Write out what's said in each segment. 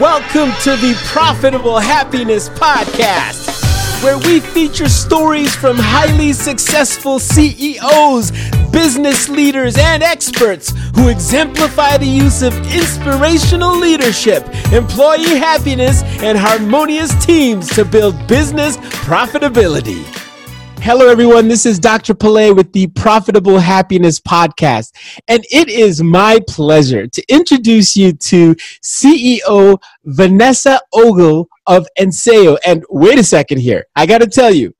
Welcome to the Profitable Happiness Podcast, where we feature stories from highly successful CEOs, business leaders, and experts who exemplify the use of inspirational leadership, employee happiness, and harmonious teams to build business profitability. Hello, everyone. This is Dr. Pillay with the Profitable Happiness Podcast. And it is my pleasure to introduce you to CEO Vanessa Ogle of Enseo. And wait a second here. I got to tell you,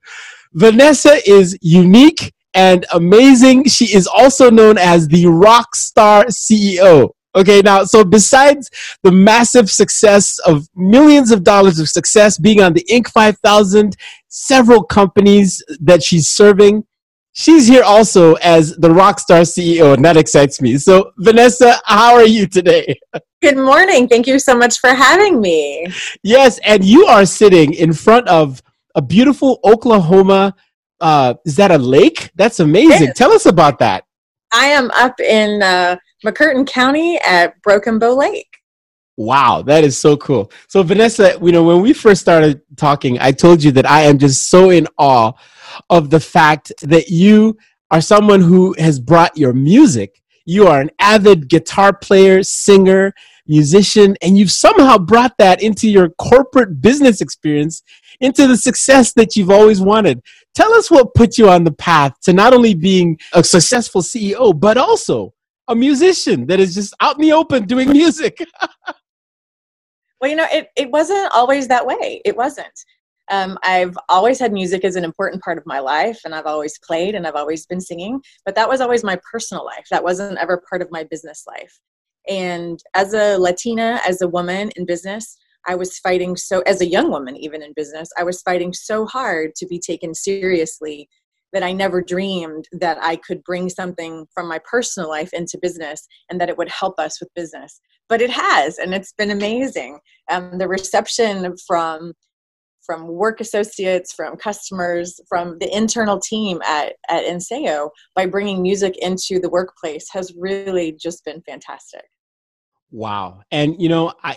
Vanessa is unique and amazing. She is also known as the rock star CEO. Okay, now, so besides the massive success of millions of dollars of success being on the Inc. 5000, several companies that she's serving, she's here also as the Rockstar CEO, and that excites me. So, Vanessa, how are you today? Good morning. Thank you so much for having me. Yes, and you are sitting in front of a beautiful Oklahoma. Uh, is that a lake? That's amazing. Tell us about that. I am up in. Uh, McCurtain County at Broken Bow Lake. Wow, that is so cool. So, Vanessa, you know, when we first started talking, I told you that I am just so in awe of the fact that you are someone who has brought your music. You are an avid guitar player, singer, musician, and you've somehow brought that into your corporate business experience, into the success that you've always wanted. Tell us what put you on the path to not only being a successful CEO, but also a musician that is just out in the open doing music. well, you know, it, it wasn't always that way. It wasn't. Um, I've always had music as an important part of my life, and I've always played and I've always been singing, but that was always my personal life. That wasn't ever part of my business life. And as a Latina, as a woman in business, I was fighting so, as a young woman, even in business, I was fighting so hard to be taken seriously that I never dreamed that I could bring something from my personal life into business and that it would help us with business. But it has, and it's been amazing. Um, the reception from from work associates, from customers, from the internal team at, at Enseo by bringing music into the workplace has really just been fantastic. Wow. And, you know, I,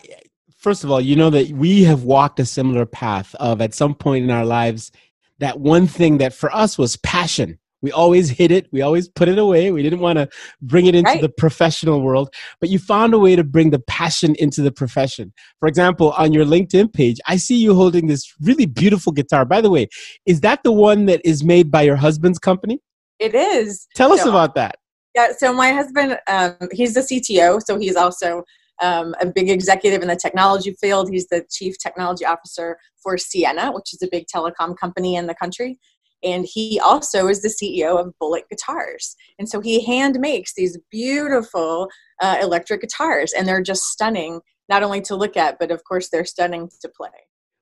first of all, you know that we have walked a similar path of at some point in our lives that one thing that for us was passion. We always hid it. We always put it away. We didn't want to bring it into right. the professional world, but you found a way to bring the passion into the profession. For example, on your LinkedIn page, I see you holding this really beautiful guitar. By the way, is that the one that is made by your husband's company? It is. Tell us about that. Yeah, so my husband, um, he's the CTO, so he's also um, a big executive in the technology field. He's the chief technology officer for Ciena, which is a big telecom company in the country. And he also is the CEO of Bullet Guitars. And so he hand makes these beautiful uh, electric guitars, and they're just stunning, not only to look at, but of course, they're stunning to play.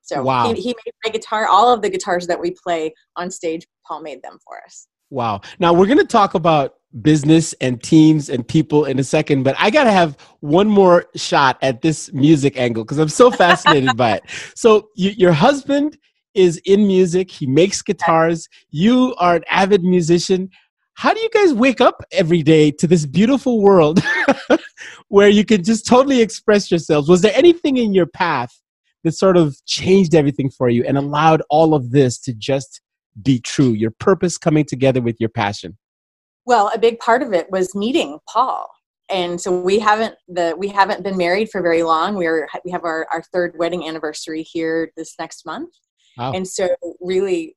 So wow. he, he made my guitar, all of the guitars that we play on stage, Paul made them for us. Wow. Now we're going to talk about business and teams and people in a second, but I got to have one more shot at this music angle because I'm so fascinated by it. So, you, your husband is in music, he makes guitars, you are an avid musician. How do you guys wake up every day to this beautiful world where you can just totally express yourselves? Was there anything in your path that sort of changed everything for you and allowed all of this to just be true? Your purpose coming together with your passion? Well, a big part of it was meeting Paul. And so we haven't the we haven't been married for very long. We're we have our, our third wedding anniversary here this next month. Wow. And so really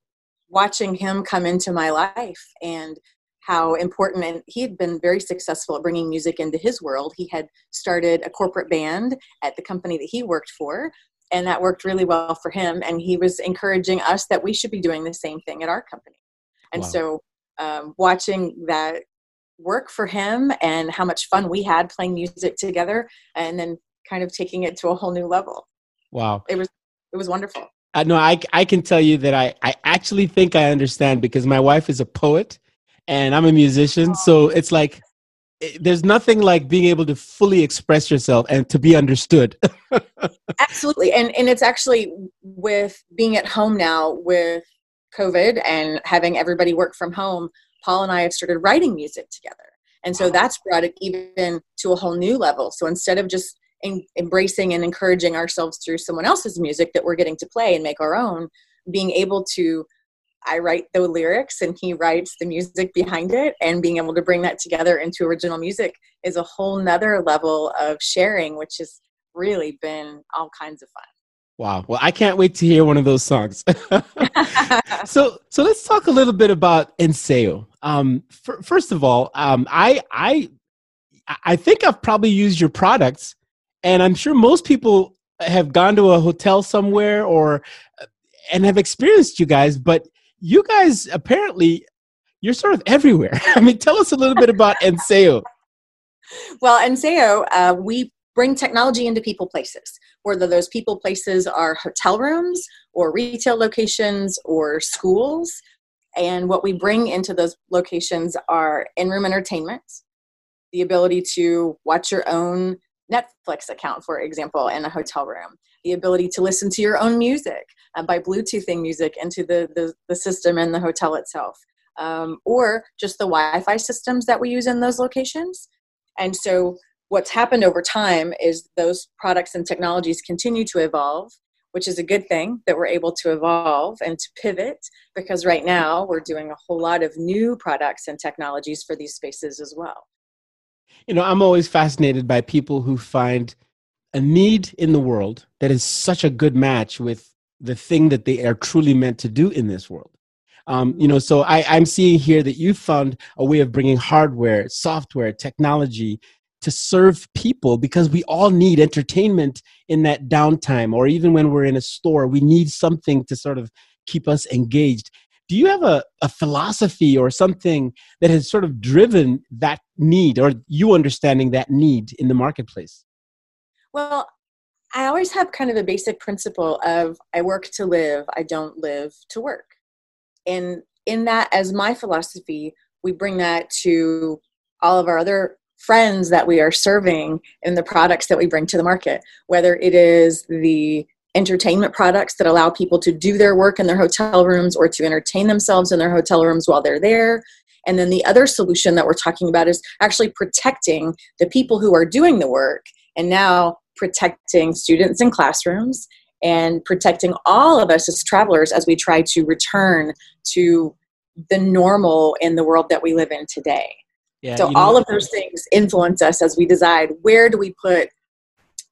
watching him come into my life and how important and he had been very successful at bringing music into his world he had started a corporate band at the company that he worked for and that worked really well for him and he was encouraging us that we should be doing the same thing at our company and wow. so um, watching that work for him and how much fun we had playing music together and then kind of taking it to a whole new level. Wow. It was it was wonderful. Uh, no I, I can tell you that I, I actually think i understand because my wife is a poet and i'm a musician so it's like it, there's nothing like being able to fully express yourself and to be understood. Absolutely and and it's actually with being at home now with COVID and having everybody work from home, Paul and I have started writing music together. And so that's brought it even to a whole new level. So instead of just in, embracing and encouraging ourselves through someone else's music that we're getting to play and make our own being able to I write the lyrics and he writes the music behind it and being able to bring that together into original music is a whole nother level of sharing which has really been all kinds of fun wow well i can't wait to hear one of those songs so so let's talk a little bit about enseo um, for, first of all um, i i i think i've probably used your products and i'm sure most people have gone to a hotel somewhere or and have experienced you guys but you guys apparently you're sort of everywhere. I mean, tell us a little bit about Enseo. Well, Enseo, uh, we bring technology into people places, whether those people places are hotel rooms or retail locations or schools. And what we bring into those locations are in room entertainment, the ability to watch your own Netflix account, for example, in a hotel room, the ability to listen to your own music uh, by Bluetoothing music into the, the, the system in the hotel itself, um, or just the Wi Fi systems that we use in those locations. And so, what's happened over time is those products and technologies continue to evolve, which is a good thing that we're able to evolve and to pivot because right now we're doing a whole lot of new products and technologies for these spaces as well. You know, I'm always fascinated by people who find a need in the world that is such a good match with the thing that they are truly meant to do in this world. Um, you know, so I, I'm seeing here that you found a way of bringing hardware, software, technology to serve people because we all need entertainment in that downtime, or even when we're in a store, we need something to sort of keep us engaged. Do you have a, a philosophy or something that has sort of driven that need or you understanding that need in the marketplace? Well i always have kind of a basic principle of i work to live i don't live to work. And in that as my philosophy we bring that to all of our other friends that we are serving in the products that we bring to the market whether it is the entertainment products that allow people to do their work in their hotel rooms or to entertain themselves in their hotel rooms while they're there. And then the other solution that we're talking about is actually protecting the people who are doing the work and now protecting students in classrooms and protecting all of us as travelers as we try to return to the normal in the world that we live in today. Yeah, so all know, of those things influence us as we decide where do we put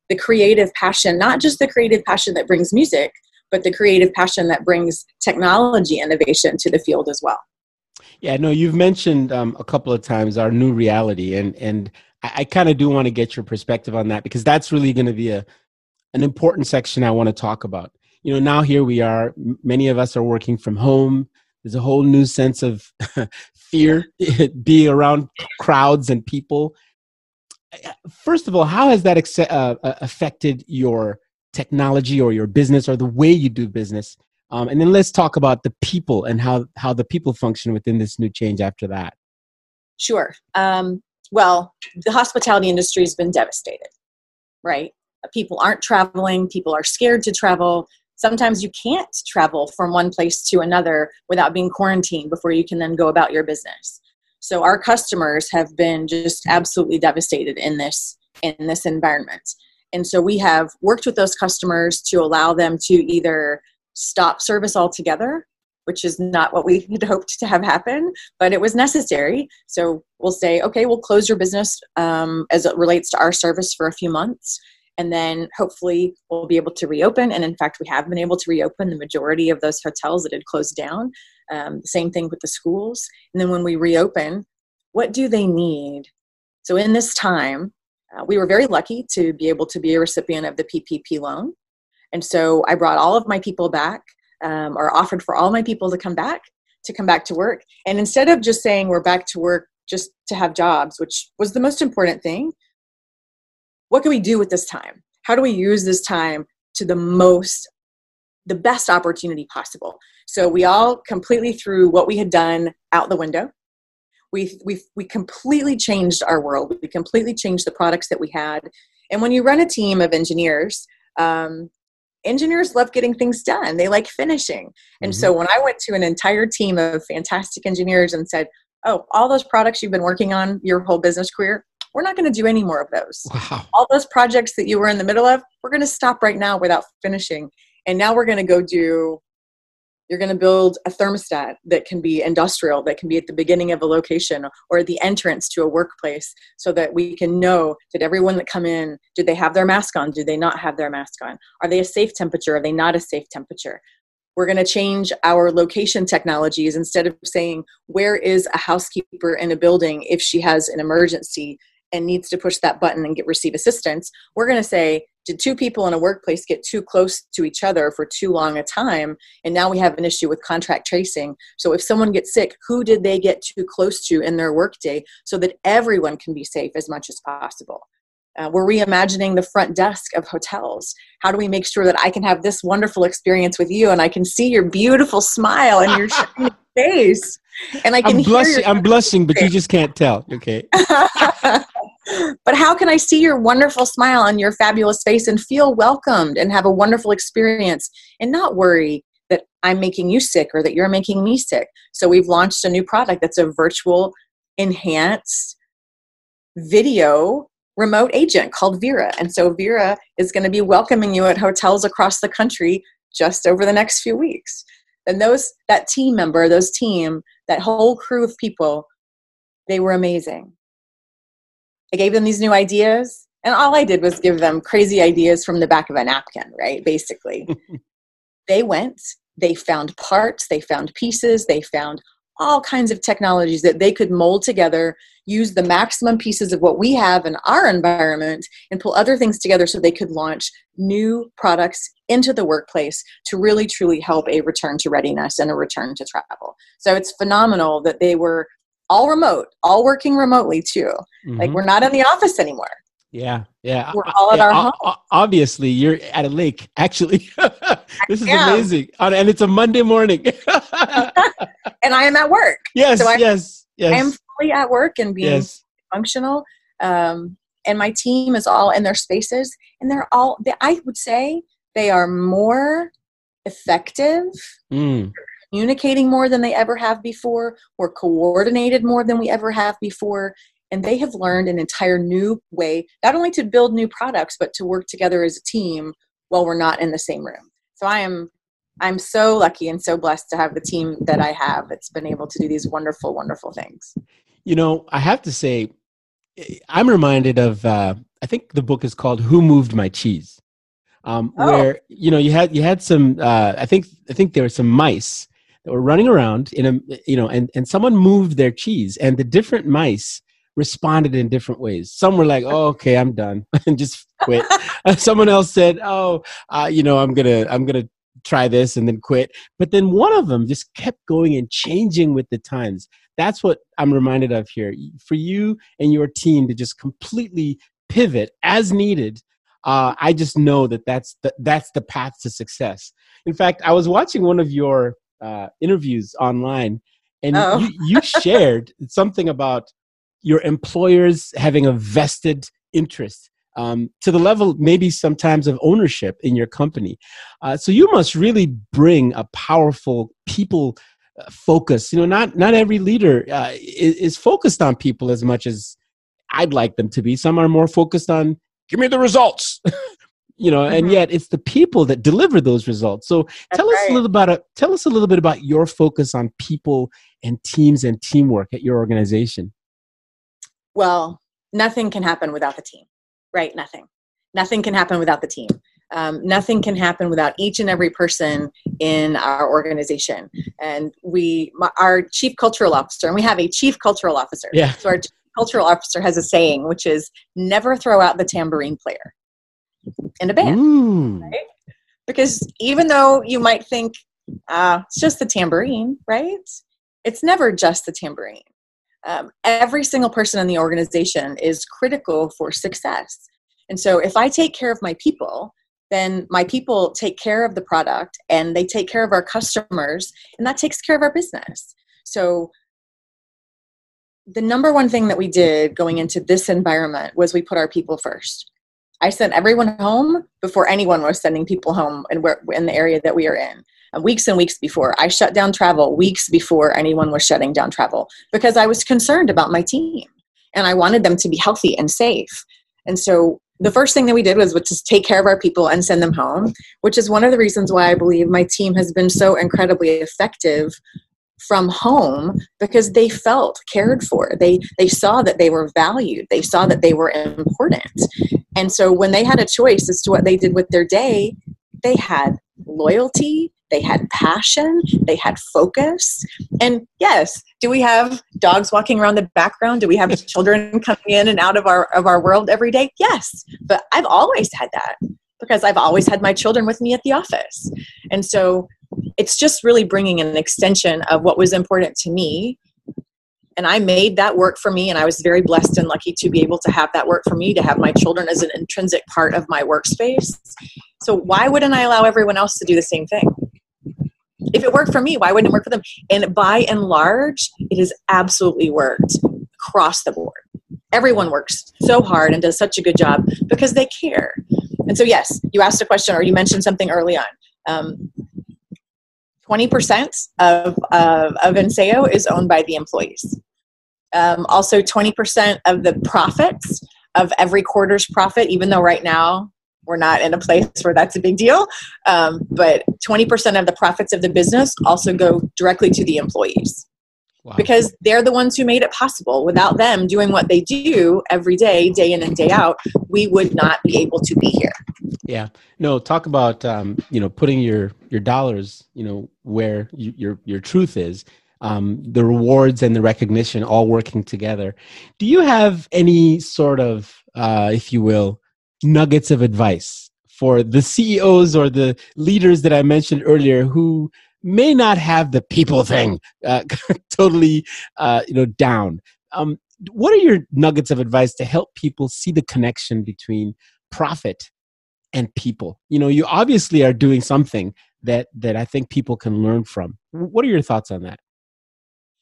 the creative passion, not just the creative passion that brings music, but the creative passion that brings technology innovation to the field as well. Yeah, no, you've mentioned um, a couple of times our new reality, and and I, I kind of do want to get your perspective on that because that's really going to be a an important section I want to talk about. You know, now here we are. Many of us are working from home. There's a whole new sense of fear being around crowds and people first of all, how has that ex- uh, uh, affected your technology or your business or the way you do business? Um, and then let's talk about the people and how how the people function within this new change after that. Sure. Um, well, the hospitality industry has been devastated, right? People aren't traveling. People are scared to travel. Sometimes you can't travel from one place to another without being quarantined before you can then go about your business. So our customers have been just absolutely devastated in this in this environment. And so we have worked with those customers to allow them to either stop service altogether, which is not what we had hoped to have happen, but it was necessary. So we'll say, okay, we'll close your business um, as it relates to our service for a few months. And then hopefully we'll be able to reopen. And in fact, we have been able to reopen the majority of those hotels that had closed down. Um, same thing with the schools. And then when we reopen, what do they need? So in this time, uh, we were very lucky to be able to be a recipient of the PPP loan. And so I brought all of my people back, um, or offered for all my people to come back, to come back to work. And instead of just saying we're back to work just to have jobs, which was the most important thing, what can we do with this time? How do we use this time to the most the best opportunity possible. So we all completely threw what we had done out the window. We, we, we completely changed our world. We completely changed the products that we had. And when you run a team of engineers, um, engineers love getting things done. They like finishing. And mm-hmm. so when I went to an entire team of fantastic engineers and said, Oh, all those products you've been working on your whole business career, we're not going to do any more of those. Wow. All those projects that you were in the middle of, we're going to stop right now without finishing. And now we're going to go do you're going to build a thermostat that can be industrial, that can be at the beginning of a location or at the entrance to a workplace so that we can know that everyone that come in, do they have their mask on? Do they not have their mask on? Are they a safe temperature? Are they not a safe temperature? We're going to change our location technologies instead of saying, where is a housekeeper in a building if she has an emergency and needs to push that button and get receive assistance? We're going to say, did two people in a workplace get too close to each other for too long a time and now we have an issue with contract tracing so if someone gets sick who did they get too close to in their workday so that everyone can be safe as much as possible uh, we're reimagining the front desk of hotels how do we make sure that i can have this wonderful experience with you and i can see your beautiful smile and your shining face and i can I'm blushing. I'm blushing, but you just can't tell. Okay. but how can I see your wonderful smile on your fabulous face and feel welcomed and have a wonderful experience and not worry that I'm making you sick or that you're making me sick? So we've launched a new product that's a virtual enhanced video remote agent called Vera. And so Vera is going to be welcoming you at hotels across the country just over the next few weeks. And those that team member, those team, that whole crew of people, they were amazing. I gave them these new ideas, and all I did was give them crazy ideas from the back of a napkin, right? Basically. they went, they found parts, they found pieces, they found all kinds of technologies that they could mold together, use the maximum pieces of what we have in our environment, and pull other things together so they could launch new products into the workplace to really truly help a return to readiness and a return to travel. So it's phenomenal that they were all remote, all working remotely too. Like Mhm. we're not in the office anymore. yeah, yeah. We're all at I- our home. Obviously, you're at a lake. Actually, this is am. amazing, and and it's a Monday morning. And I am at work. yes, So I- yes, yes, I am fully at work and being yes. functional. Um, and my team is all in their spaces, and they're all. They, I would say they are more effective, Mm. Communicating more than they ever have before. We're coordinated more than we ever have before, and they have learned an entire new way, not only to build new products, but to work together as a team while we're not in the same room. So I am. I'm so lucky and so blessed to have the team that I have that's been able to do these wonderful, wonderful things. You know, I have to say, I'm reminded of. Uh, I think the book is called "Who Moved My Cheese," um, Oh. where you know you had you had some. Uh, I think I think there were some mice that were running around in a you know, and and someone moved their cheese, and the different mice responded in different ways. Some were like, "Oh, okay, I'm done," and just quit. Someone else said, "Oh, uh, you know, I'm gonna I'm gonna try this and then quit." But then one of them just kept going and changing with the times. That's what I'm reminded of here. For you and your team to just completely pivot as needed. Uh, I just know that that's the, that's the path to success. In fact, I was watching one of your uh, interviews online, and Oh. you, you shared something about your employers having a vested interest um, to the level maybe sometimes of ownership in your company. Uh, so you must really bring a powerful people uh, focus. You know, not not every leader uh, is, is focused on people as much as I'd like them to be. Some are more focused on give me the results. you know, and Mhm. yet it's the people that deliver those results. So That's tell us right. a little about it. Tell us a little bit about your focus on people and teams and teamwork at your organization. well nothing can happen without the team right nothing nothing can happen without the team um, nothing can happen without each and every person in our organization and we my, our chief cultural officer and we have a chief cultural officer Yeah. so our chief cultural officer has a saying which is never throw out the tambourine player in a band Ooh. because even though you might think uh, it's just the tambourine, right? It's never just the tambourine. Um, every single person in the organization is critical for success. And so if I take care of my people, then my people take care of the product and they take care of our customers, and that takes care of our business. So the number one thing that we did going into this environment was we put our people first. I sent everyone home before anyone was sending people home and where in the area that we are in. Uh, weeks and weeks before. I shut down travel weeks before anyone was shutting down travel because I was concerned about my team. and I wanted them to be healthy and safe. And so the first thing that we did was, was to take care of our people and send them home, which is one of the reasons why I believe my team has been so incredibly effective from home because they felt cared for. They they saw that they were valued. They saw that they were important. And so when they had a choice as to what they did with their day, they had loyalty, they had passion, they had focus. And yes, do we have dogs walking around the background? Do we have children coming in and out of our of our world every day? Yes. But I've always had that because I've always had my children with me at the office. And so it's just really bringing an extension of what was important to me. And i made that work for me and i was very blessed and lucky to be able to have that work for me to have my children as an intrinsic part of my workspace. So why wouldn't i allow everyone else to do the same thing? If it worked for me why wouldn't it work for them? And by and large it has absolutely worked across the board. Everyone works so hard and does such a good job because they care. And so yes you asked a question or you mentioned something early on. Um, 20% of, of, of Enseo is owned by the employees. Um, also, 20% of the profits of every quarter's profit, even though right now we're not in a place where that's a big deal, um, but 20% of the profits of the business also go directly to the employees. Wow. Because they're the ones who made it possible. Without them doing what they do every day, day in and day out, we would not be able to be here. Yeah. No, talk about um, you know putting your your dollars you know where you, your your truth is. Um, the rewards and the recognition all working together. Do you have any sort of, uh, if you will, nuggets of advice for the CEOs or the leaders that I mentioned earlier who may not have the people thing uh, totally, uh, you know, down? Um, what are your nuggets of advice to help people see the connection between profit and people? You know you obviously are doing something that that i think people can learn from. What are your thoughts on that?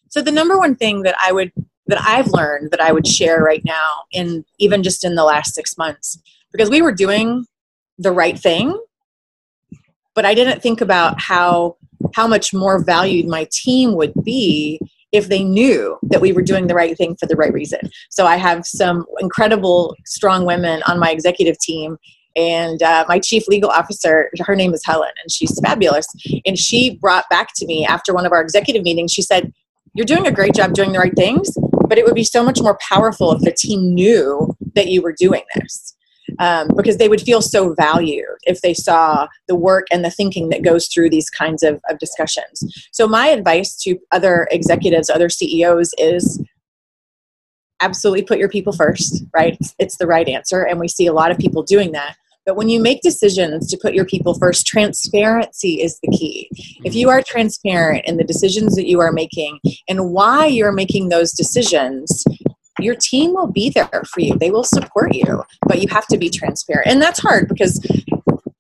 So the number one thing that i would that i've learned that i would share right now in even just in the last six months because we were doing the right thing but i didn't think about how how much more valued my team would be if they knew that we were doing the right thing for the right reason. So I have some incredible, strong women on my executive team, and uh, my chief legal officer her name is helen and she's fabulous and she brought back to me after one of our executive meetings she said you're doing a great job doing the right things but it would be so much more powerful if the team knew that you were doing this um, because they would feel so valued if they saw the work and the thinking that goes through these kinds of, of discussions so my advice to other executives other ceos is absolutely put your people first, right? It's the right answer. And we see a lot of people doing that. But when you make decisions to put your people first, transparency is the key. If you are transparent in the decisions that you are making and why you're making those decisions, your team will be there for you. They will support you, but you have to be transparent. And that's hard because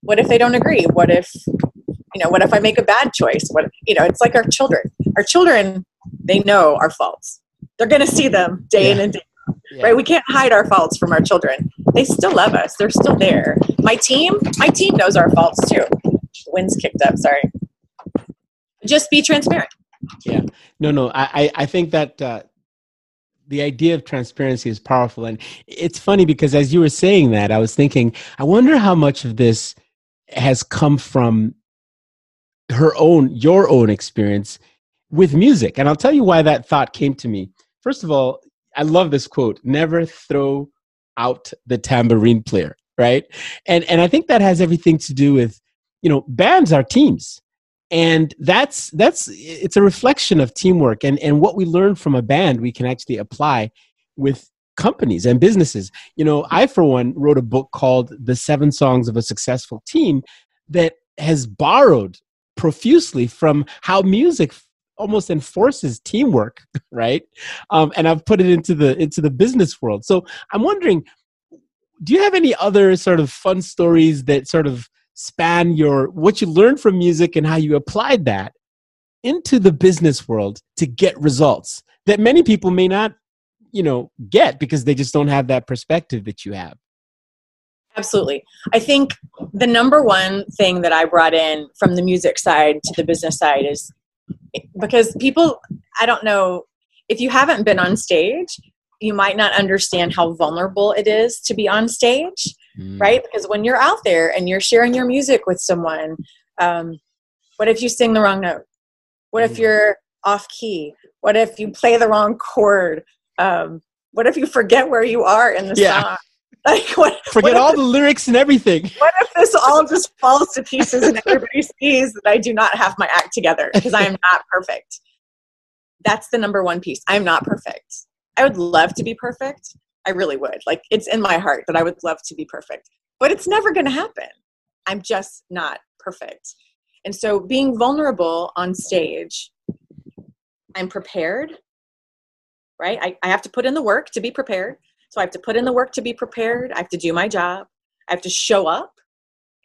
what if they don't agree? What if, you know, what if I make a bad choice? What, you know, it's like our children. Our children, they know our faults they're going to see them day yeah. in and day out. Yeah. Right? We can't hide our faults from our children. They still love us. They're still there. My team, my team knows our faults too. Wind's kicked up. Sorry. Just be transparent. Yeah. No, no. I, I think that uh, the idea of transparency is powerful, and it's funny because as you were saying that, I was thinking, I wonder how much of this has come from her own, your own experience with music. And I'll tell you why that thought came to me. First of all, I love this quote never throw out the tambourine player, right? And, and I think that has everything to do with, you know, bands are teams. And that's that's it's a reflection of teamwork and, and what we learn from a band we can actually apply with companies and businesses. You know, I for one wrote a book called The Seven Songs of a Successful Team that has borrowed profusely from how music almost enforces teamwork right um, and i've put it into the into the business world so i'm wondering do you have any other sort of fun stories that sort of span your what you learned from music and how you applied that into the business world to get results that many people may not you know get because they just don't have that perspective that you have. Absolutely. I think the number one thing that i brought in from the music side to the business side is because people i don't know if you haven't been on stage you might not understand how vulnerable it is to be on stage, mm. right? Because when you're out there and you're sharing your music with someone, um, what if you sing the wrong note? What if mm. you're off key? What if you play the wrong chord? Um, what if you forget where you are in the yeah. song? Like what? Forget what all the lyrics and everything. What if this all just falls to pieces and everybody sees that I do not have my act together because I am not perfect? That's the number one piece. I'm not perfect. I would love to be perfect. I really would. Like it's in my heart that I would love to be perfect, but it's never going to happen. I'm just not perfect. And so being vulnerable on stage, I'm prepared, right? I, I have to put in the work to be prepared. So I have to put in the work to be prepared. I have to do my job. I have to show up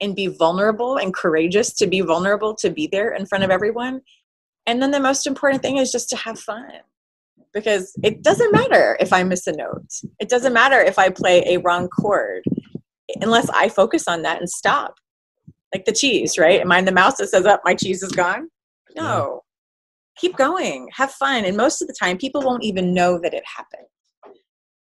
and be vulnerable and courageous to be vulnerable, to be there in front of everyone. And then the most important thing is just to have fun because it doesn't matter if I miss a note. It doesn't matter if I play a wrong chord unless I focus on that and stop. Like the cheese, right? Am I the mouse that says, up, oh, my cheese is gone? No. Keep going. Have fun. And most of the time, people won't even know that it happened.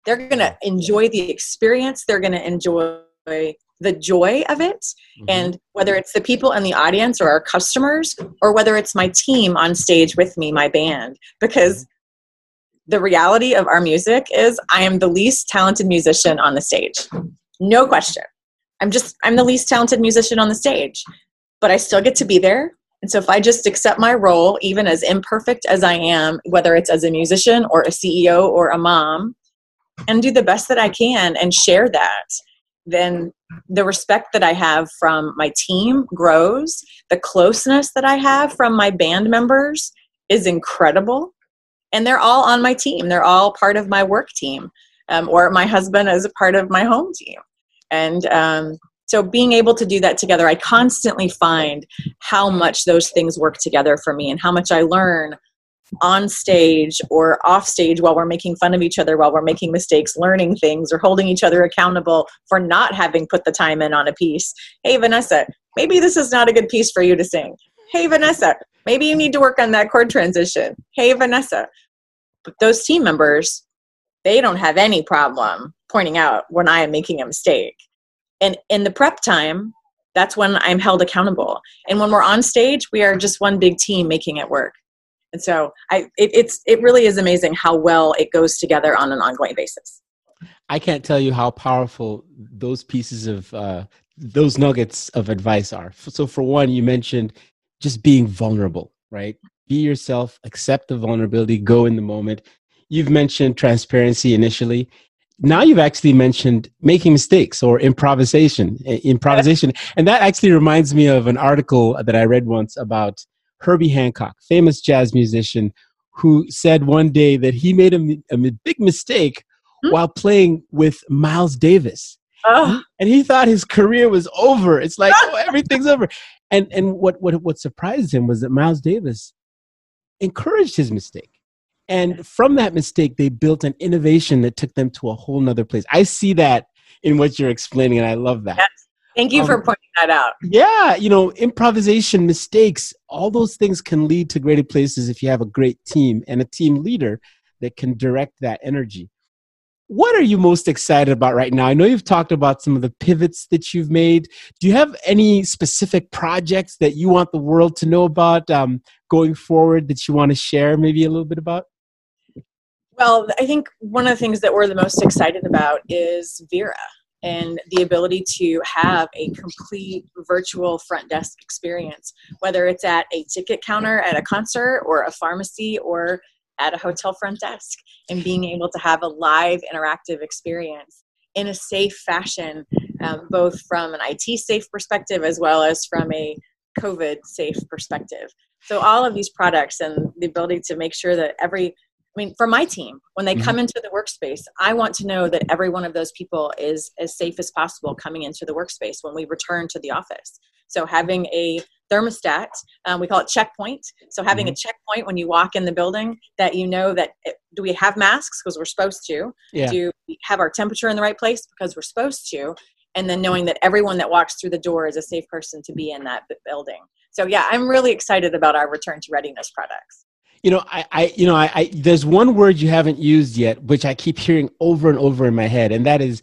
They're going to enjoy the experience. They're going to enjoy the joy of it mm-hmm. and whether it's the people in the audience or our customers or whether it's my team on stage with me my band because the reality of our music is i am the least talented musician on the stage no question i'm just i'm the least talented musician on the stage but i still get to be there and so if i just accept my role even as imperfect as i am whether it's as a musician or a ceo or a mom and do the best that i can and share that then the respect that I have from my team grows. The closeness that I have from my band members is incredible. And they're all on my team, they're all part of my work team, um, or my husband is a part of my home team. And um, so being able to do that together, I constantly find how much those things work together for me and how much I learn on stage or off stage while we're making fun of each other, while we're making mistakes, learning things, or holding each other accountable for not having put the time in on a piece. Hey, Vanessa, maybe this is not a good piece for you to sing. Hey, Vanessa, maybe you need to work on that chord transition. Hey, Vanessa. But those team members, they don't have any problem pointing out when I am making a mistake. And in the prep time, that's when I'm held accountable. And when we're on stage, we are just one big team making it work. And so I, it, it's, it really is amazing how well it goes together on an ongoing basis. I can't tell you how powerful those pieces of, uh, those nuggets of advice are. So for one, you mentioned just being vulnerable, right? Be yourself, accept the vulnerability, go in the moment. You've mentioned transparency initially. Now you've actually mentioned making mistakes or improvisation, improvisation. And that actually reminds me of an article that I read once about Herbie Hancock, famous jazz musician, who said one day that he made a, a big mistake hmm? while playing with Miles Davis. Oh. And he thought his career was over. It's like, oh, everything's over. And and what, what what surprised him was that Miles Davis encouraged his mistake. And from that mistake, they built an innovation that took them to a whole nother place. I see that in what you're explaining, and I love that. Yes. Thank you um, for pointing that out. Yeah, you know, improvisation, mistakes, all those things can lead to greater places if you have a great team and a team leader that can direct that energy. What are you most excited about right now? I know you've talked about some of the pivots that you've made. Do you have any specific projects that you want the world to know about um, going forward that you want to share maybe a little bit about? Well, I think one of the things that we're the most excited about is Vera and the ability to have a complete virtual front desk experience, whether it's at a ticket counter at a concert or a pharmacy or at a hotel front desk, and being able to have a live interactive experience in a safe fashion, um, both from an IT safe perspective as well as from a COVID safe perspective. So, all of these products and the ability to make sure that every I mean, for my team, when they mm-hmm. come into the workspace, I want to know that every one of those people is as safe as possible coming into the workspace when we return to the office. So having a thermostat, um, we call it checkpoint. So having mm-hmm. a checkpoint when you walk in the building that you know that it, do we have masks because we're supposed to? Yeah. Do we have our temperature in the right place because we're supposed to? And then knowing that everyone that walks through the door is a safe person to be in that building. So yeah, I'm really excited about our return to readiness products. You know, I, I you know, I, I, there's one word you haven't used yet, which I keep hearing over and over in my head, and that is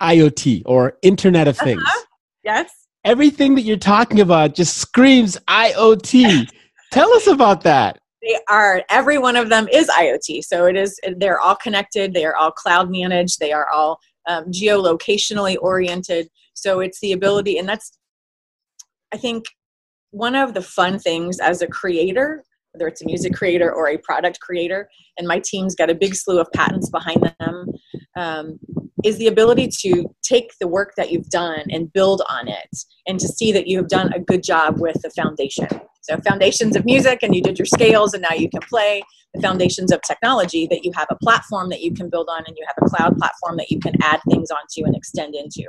IoT or Internet of Things. Uh-huh. Yes. Everything that you're talking about just screams IoT. Tell us about that. They are. Every one of them is IoT. So it is. They're all connected. They are all cloud managed. They are all um, geolocationally oriented. So it's the ability, and that's, I think, one of the fun things as a creator whether it's a music creator or a product creator, and my team's got a big slew of patents behind them, um, is the ability to take the work that you've done and build on it and to see that you have done a good job with the foundation. So, foundations of music, and you did your scales, and now you can play. The foundations of technology, that you have a platform that you can build on, and you have a cloud platform that you can add things onto and extend into.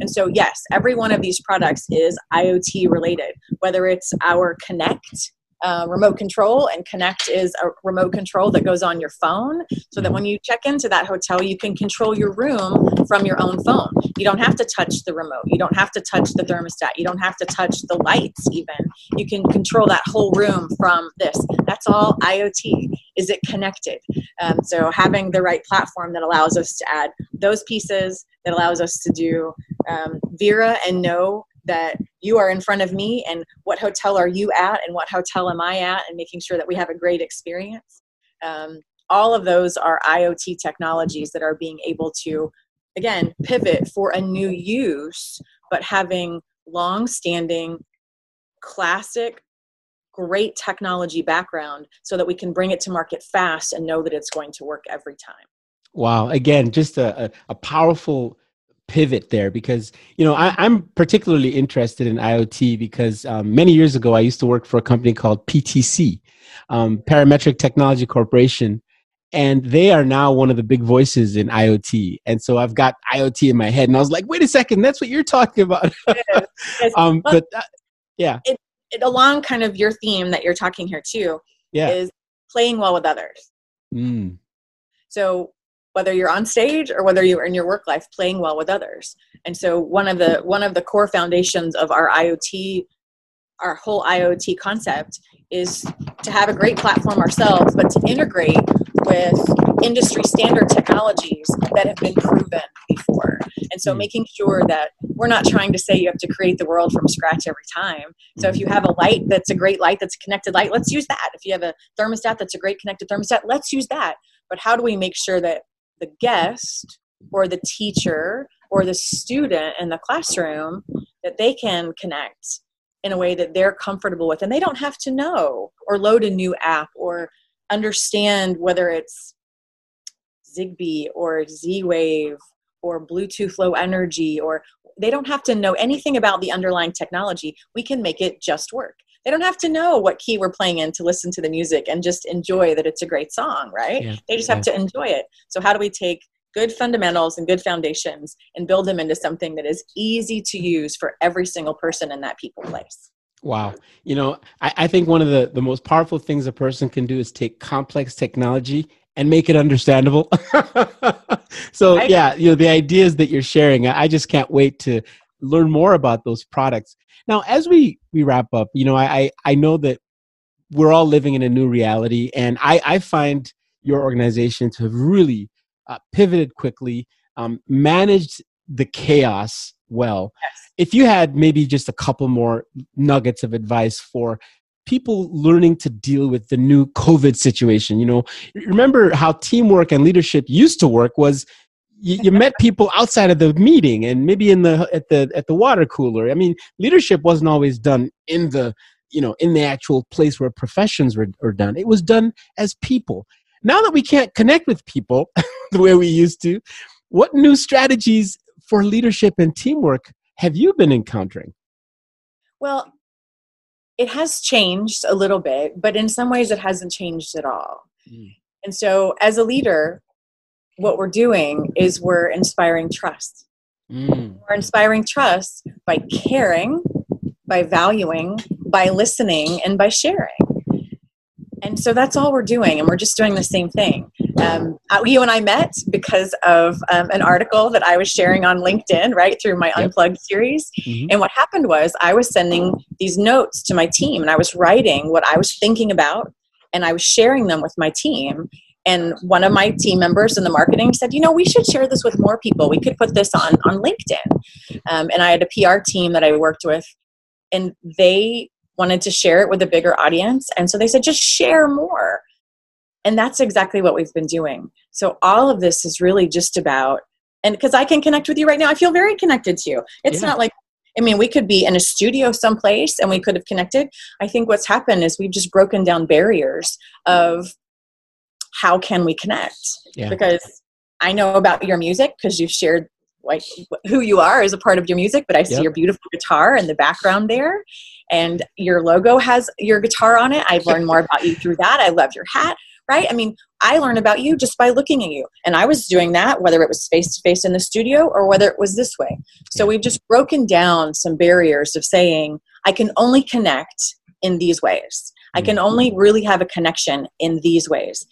And so, yes, every one of these products is IoT related, whether it's our Connect uh, remote control, and Connect is a remote control that goes on your phone so that mm-hmm. when you check into that hotel, you can control your room from your own phone. You don't have to touch the remote, you don't have to touch the thermostat, you don't have to touch the lights, even. You can control that whole room from this. That's all IoT. Is it connected? Um, so, having the right platform that allows us to add those pieces, that allows us to do um, Vera and know that you are in front of me and what hotel are you at and what hotel am I at and making sure that we have a great experience. Um, all of those are IoT technologies that are being able to, again, pivot for a new use, but having long standing, classic, great technology background so that we can bring it to market fast and know that it's going to work every time. Wow. Again, just a, a, a powerful pivot there because you know I, am particularly interested in IoT because um, many years ago I used to work for a company called PTC, um, Parametric Technology Corporation, and they are now one of the big voices in IoT. And so I've got IoT in my head, and I was like, wait a second, that's what you're talking about. um, but uh, yeah, it, it, along kind of your theme that you're talking here too yeah. is playing well with others. Mm. So whether you're on stage or whether you're in your work life playing well with others. And so one of the one of the core foundations of our iot our whole iot concept is to have a great platform ourselves but to integrate with industry standard technologies that have been proven before. And so hmm. making sure that we're not trying to say you have to create the world from scratch every time. So if you have a light that's a great light that's a connected light let's use that. If you have a thermostat that's a great connected thermostat let's use that. But how do we make sure that the guest or the teacher or the student in the classroom that they can connect in a way that they're comfortable with and they don't have to know or load a new app or understand whether it's zigbee or z-wave or bluetooth low energy or they don't have to know anything about the underlying technology. We can make it just work they don't have to know what key we're playing in to listen to the music and just enjoy that it's a great song, right? Yeah, they just have to enjoy it. So, how do we take good fundamentals and good foundations and build them into something that is easy to use for every single person in that people place? Wow. You know, I, I think one of the, the most powerful things a person can do is take complex technology and make it understandable. so, yeah, you know, the ideas that you're sharing, I just can't wait to learn more about those products. Now, as we we wrap up, you know, I I know that we're all living in a new reality, and I I find your organization to have really uh, pivoted quickly, um, managed the chaos well. Yes. If you had maybe just a couple more nuggets of advice for people learning to deal with the new COVID situation, you know, remember how teamwork and leadership used to work was you, you met people outside of the meeting and maybe in the at the at the water cooler. I mean, leadership wasn't always done in the you know in the actual place where professions were, were done. It was done as people. Now that we can't connect with people the way we used to, what new strategies for leadership and teamwork have you been encountering? Well, it has changed a little bit, but in some ways it hasn't changed at all. Mm. And so, as a leader, what we're doing is we're inspiring trust. Mm. We're inspiring trust by caring, by valuing, by listening, and by sharing. And so that's all we're doing, and we're just doing the same thing. Um, uh, you and I met because of um, an article that I was sharing on LinkedIn, right, through my yep. Unplugged series. Mm-hmm. And what happened was I was sending these notes to my team, and I was writing what I was thinking about and I was sharing them with my team. And one of my team members in the marketing said, you know, we should share this with more people. We could put this on on LinkedIn. Um, and I had a PR team that I worked with, and they wanted to share it with a bigger audience. And so they said, just share more. And that's exactly what we've been doing. So all of this is really just about, and because I can connect with you right now, I feel very connected to you. It's yeah. not like, I mean, we could be in a studio someplace and we could have connected. I think what's happened is we've just broken down barriers of how can we connect? Yeah. Because I know about your music because you've shared like who you are as a part of your music, but I see yep. your beautiful guitar in the background there and your logo has your guitar on it. I've learned more about you through that. I love your hat, right? I mean, I learn about you just by looking at you. And I was doing that whether it was face to face in the studio or whether it was this way. So we've just broken down some barriers of saying, I can only connect in these ways. I can mm-hmm. only really have a connection in these ways.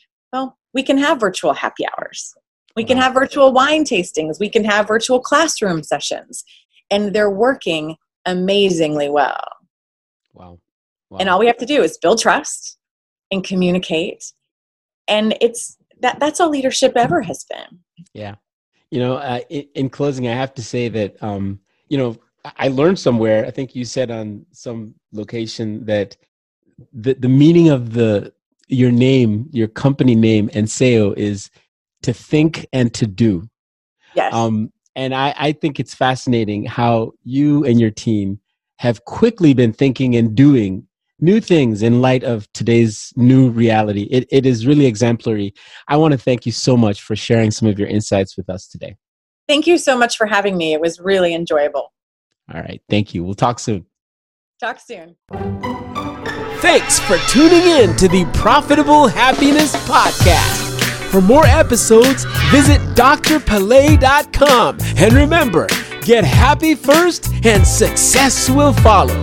We can have virtual happy hours. We can have virtual wine tastings. We can have virtual classroom sessions. And they're working amazingly well. Wow. wow. And all we have to do is build trust and communicate. And it's that that's all leadership ever has been. Yeah. You know, uh, in, in, closing, I have to say that, um, you know, I learned somewhere, I think you said on some location that the, the meaning of the, your name, your company name, and Enseo is to think and to do. Yes. Um, and I, I think it's fascinating how you and your team have quickly been thinking and doing new things in light of today's new reality. It, it is really exemplary. I want to thank you so much for sharing some of your insights with us today. Thank you so much for having me. It was really enjoyable. All right. Thank you. We'll talk soon. Talk soon. Thanks for tuning in to the Profitable Happiness Podcast. For more episodes, visit drpele.com. And remember, Get happy first, and success will follow.